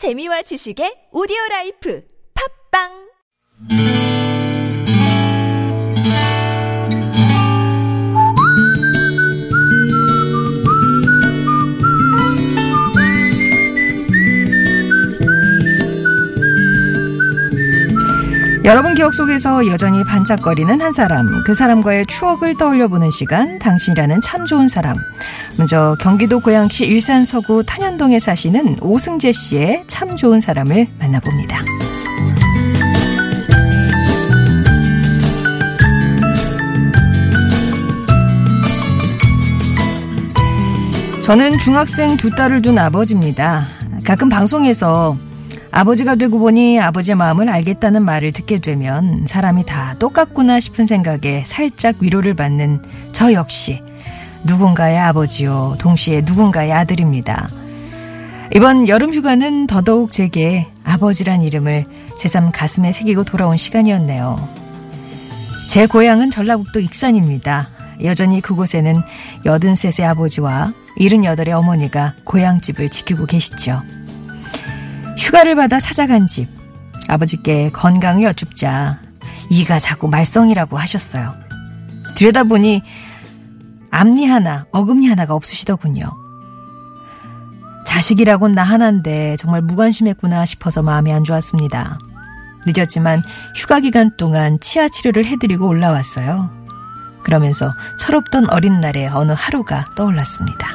재미와 지식의 오디오 life. 팟빵 여러분 기억 속에서 여전히 반짝거리는 한 사람, 그 사람과의 추억을 떠올려보는 시간, 당신이라는 참 좋은 사람. 먼저 경기도 고양시 일산 서구 탄현동에 사시는 오승재 씨의 참 좋은 사람을 만나봅니다. 저는 중학생 두 딸을 둔 아버지입니다. 가끔 방송에서 아버지가 되고 보니 아버지의 마음을 알겠다는 말을 듣게 되면 사람이 다 똑같구나 싶은 생각에 살짝 위로를 받는 저 역시 누군가의 아버지요, 동시에 누군가의 아들입니다. 이번 여름 휴가는 더더욱 제게 아버지란 이름을 새삼 가슴에 새기고 돌아온 시간이었네요. 제 고향은 전라북도 익산입니다. 여전히 그곳에는 83세 아버지와 78의 어머니가 고향집을 지키고 계시죠. 휴가를 받아 찾아간 집. 아버지께 건강을 여쭙자 이가 자꾸 말썽이라고 하셨어요. 들여다보니 앞니 하나, 어금니 하나가 없으시더군요. 자식이라곤 나 하나인데 정말 무관심했구나 싶어서 마음이 안 좋았습니다. 늦었지만 휴가 기간 동안 치아 치료를 해드리고 올라왔어요. 그러면서 철없던 어린 날의 어느 하루가 떠올랐습니다.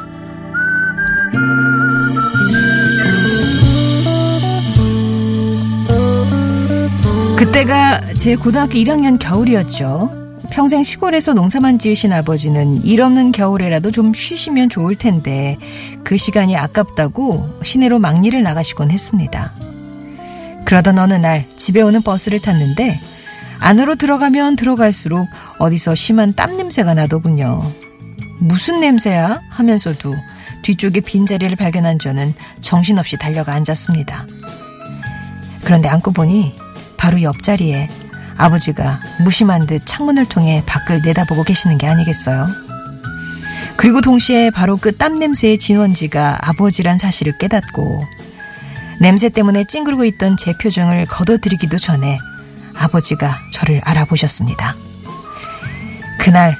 그때가 제 고등학교 1학년 겨울이었죠. 평생 시골에서 농사만 지으신 아버지는 일 없는 겨울에라도 좀 쉬시면 좋을 텐데 그 시간이 아깝다고 시내로 막리를 나가시곤 했습니다. 그러던 어느 날 집에 오는 버스를 탔는데 안으로 들어가면 들어갈수록 어디서 심한 땀 냄새가 나더군요. 무슨 냄새야? 하면서도 뒤쪽에 빈자리를 발견한 저는 정신없이 달려가 앉았습니다. 그런데 앉고 보니 바로 옆자리에 아버지가 무심한 듯 창문을 통해 밖을 내다보고 계시는 게 아니겠어요? 그리고 동시에 바로 그 땀 냄새의 진원지가 아버지란 사실을 깨닫고 냄새 때문에 찡그리고 있던 제 표정을 거둬들이기도 전에 아버지가 저를 알아보셨습니다. 그날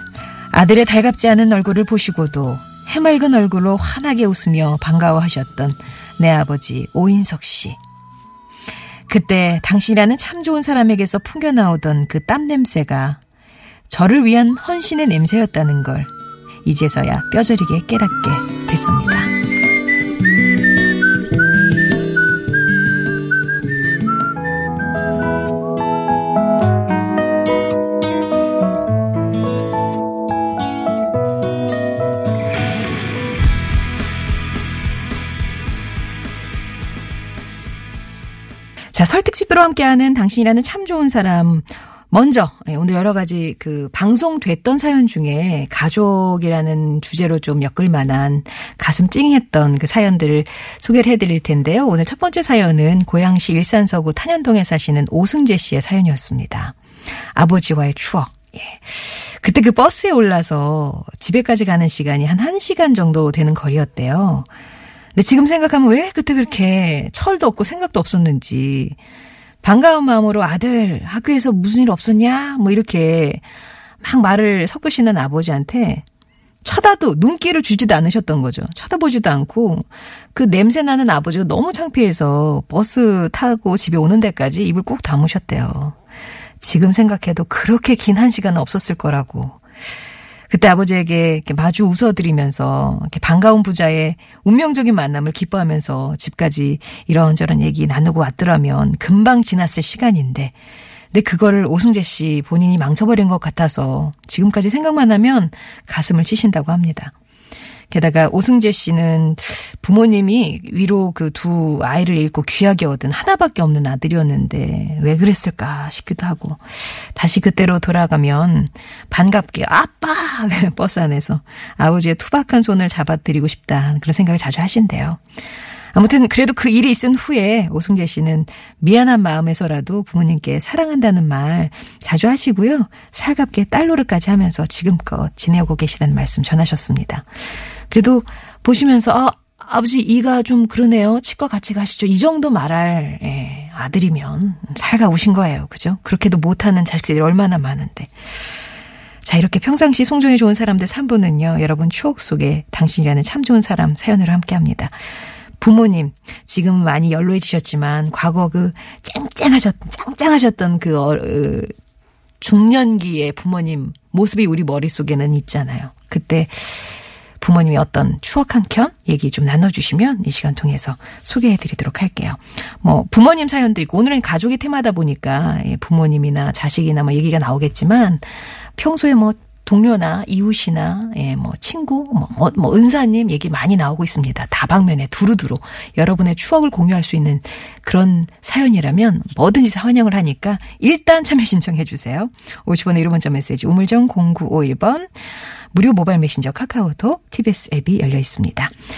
아들의 달갑지 않은 얼굴을 보시고도 해맑은 얼굴로 환하게 웃으며 반가워하셨던 내 아버지 오인석 씨. 그때 당신이라는 참 좋은 사람에게서 풍겨나오던 그 땀 냄새가 저를 위한 헌신의 냄새였다는 걸 이제서야 뼈저리게 깨닫게 됐습니다. 자, 설특집으로 함께하는 당신이라는 참 좋은 사람. 먼저 예, 오늘 여러 가지 그 방송됐던 사연 중에 가족이라는 주제로 좀 엮을 만한 가슴 찡했던 그 사연들을 소개를 해드릴 텐데요. 오늘 첫 번째 사연은 고양시 일산서구 탄현동에 사시는 오승재 씨의 사연이었습니다. 아버지와의 추억. 예. 그때 그 버스에 올라서 집에까지 가는 시간이 한 1시간 정도 되는 거리였대요. 근데 지금 생각하면 왜 그때 그렇게 철도 없고 생각도 없었는지 반가운 마음으로 아들 학교에서 무슨 일 없었냐 뭐 이렇게 막 말을 섞으시는 아버지한테 쳐다도 눈길을 주지도 않으셨던 거죠. 쳐다보지도 않고 그 냄새 나는 아버지가 너무 창피해서 버스 타고 집에 오는 데까지 입을 꾹 다무셨대요. 지금 생각해도 그렇게 긴 한 시간은 없었을 거라고. 그때 아버지에게 이렇게 마주 웃어드리면서 이렇게 반가운 부자의 운명적인 만남을 기뻐하면서 집까지 이런저런 얘기 나누고 왔더라면 금방 지났을 시간인데 근데 그거를 오승재 씨 본인이 망쳐버린 것 같아서 지금까지 생각만 하면 가슴을 치신다고 합니다. 게다가 오승재 씨는 부모님이 위로 그 두 아이를 잃고 귀하게 얻은 하나밖에 없는 아들이었는데 왜 그랬을까 싶기도 하고 다시 그때로 돌아가면 반갑게 아빠 버스 안에서 아버지의 투박한 손을 잡아드리고 싶다 그런 생각을 자주 하신대요. 아무튼 그래도 그 일이 있은 후에 오승재 씨는 미안한 마음에서라도 부모님께 사랑한다는 말 자주 하시고요. 살갑게 딸 노릇까지 하면서 지금껏 지내고 계시다는 말씀 전하셨습니다. 그래도 보시면서 아, 아버지 이가 좀 그러네요. 치과 같이 가시죠. 이 정도 말할 예, 아들이면 살가우신 거예요. 그죠? 그렇게도 못하는 자식들이 얼마나 많은데. 자, 이렇게 평상시 송정이 좋은 사람들 3부는요, 여러분 추억 속에 당신이라는 참 좋은 사람 사연으로 함께 합니다. 부모님, 지금 많이 연로해지셨지만, 과거 그 쨍쨍하셨, 짱짱하셨던 그, 어, 어, 중년기의 부모님 모습이 우리 머릿속에는 있잖아요. 그때 부모님이 어떤 추억 한 켠 얘기 좀 나눠주시면 이 시간 통해서 소개해 드리도록 할게요. 뭐, 부모님 사연도 있고, 오늘은 가족이 테마다 보니까 예, 부모님이나 자식이나 뭐 얘기가 나오겠지만, 평소에 뭐 동료나 이웃이나 예, 뭐 친구, 뭐, 뭐, 뭐 은사님 얘기 많이 나오고 있습니다. 다방면에 두루두루 여러분의 추억을 공유할 수 있는 그런 사연이라면 뭐든지 환영을 하니까 일단 참여 신청해 주세요. 50원의 1호 문자 메시지 우물정 0951번 무료 모바일 메신저 카카오톡 TBS 앱이 열려 있습니다.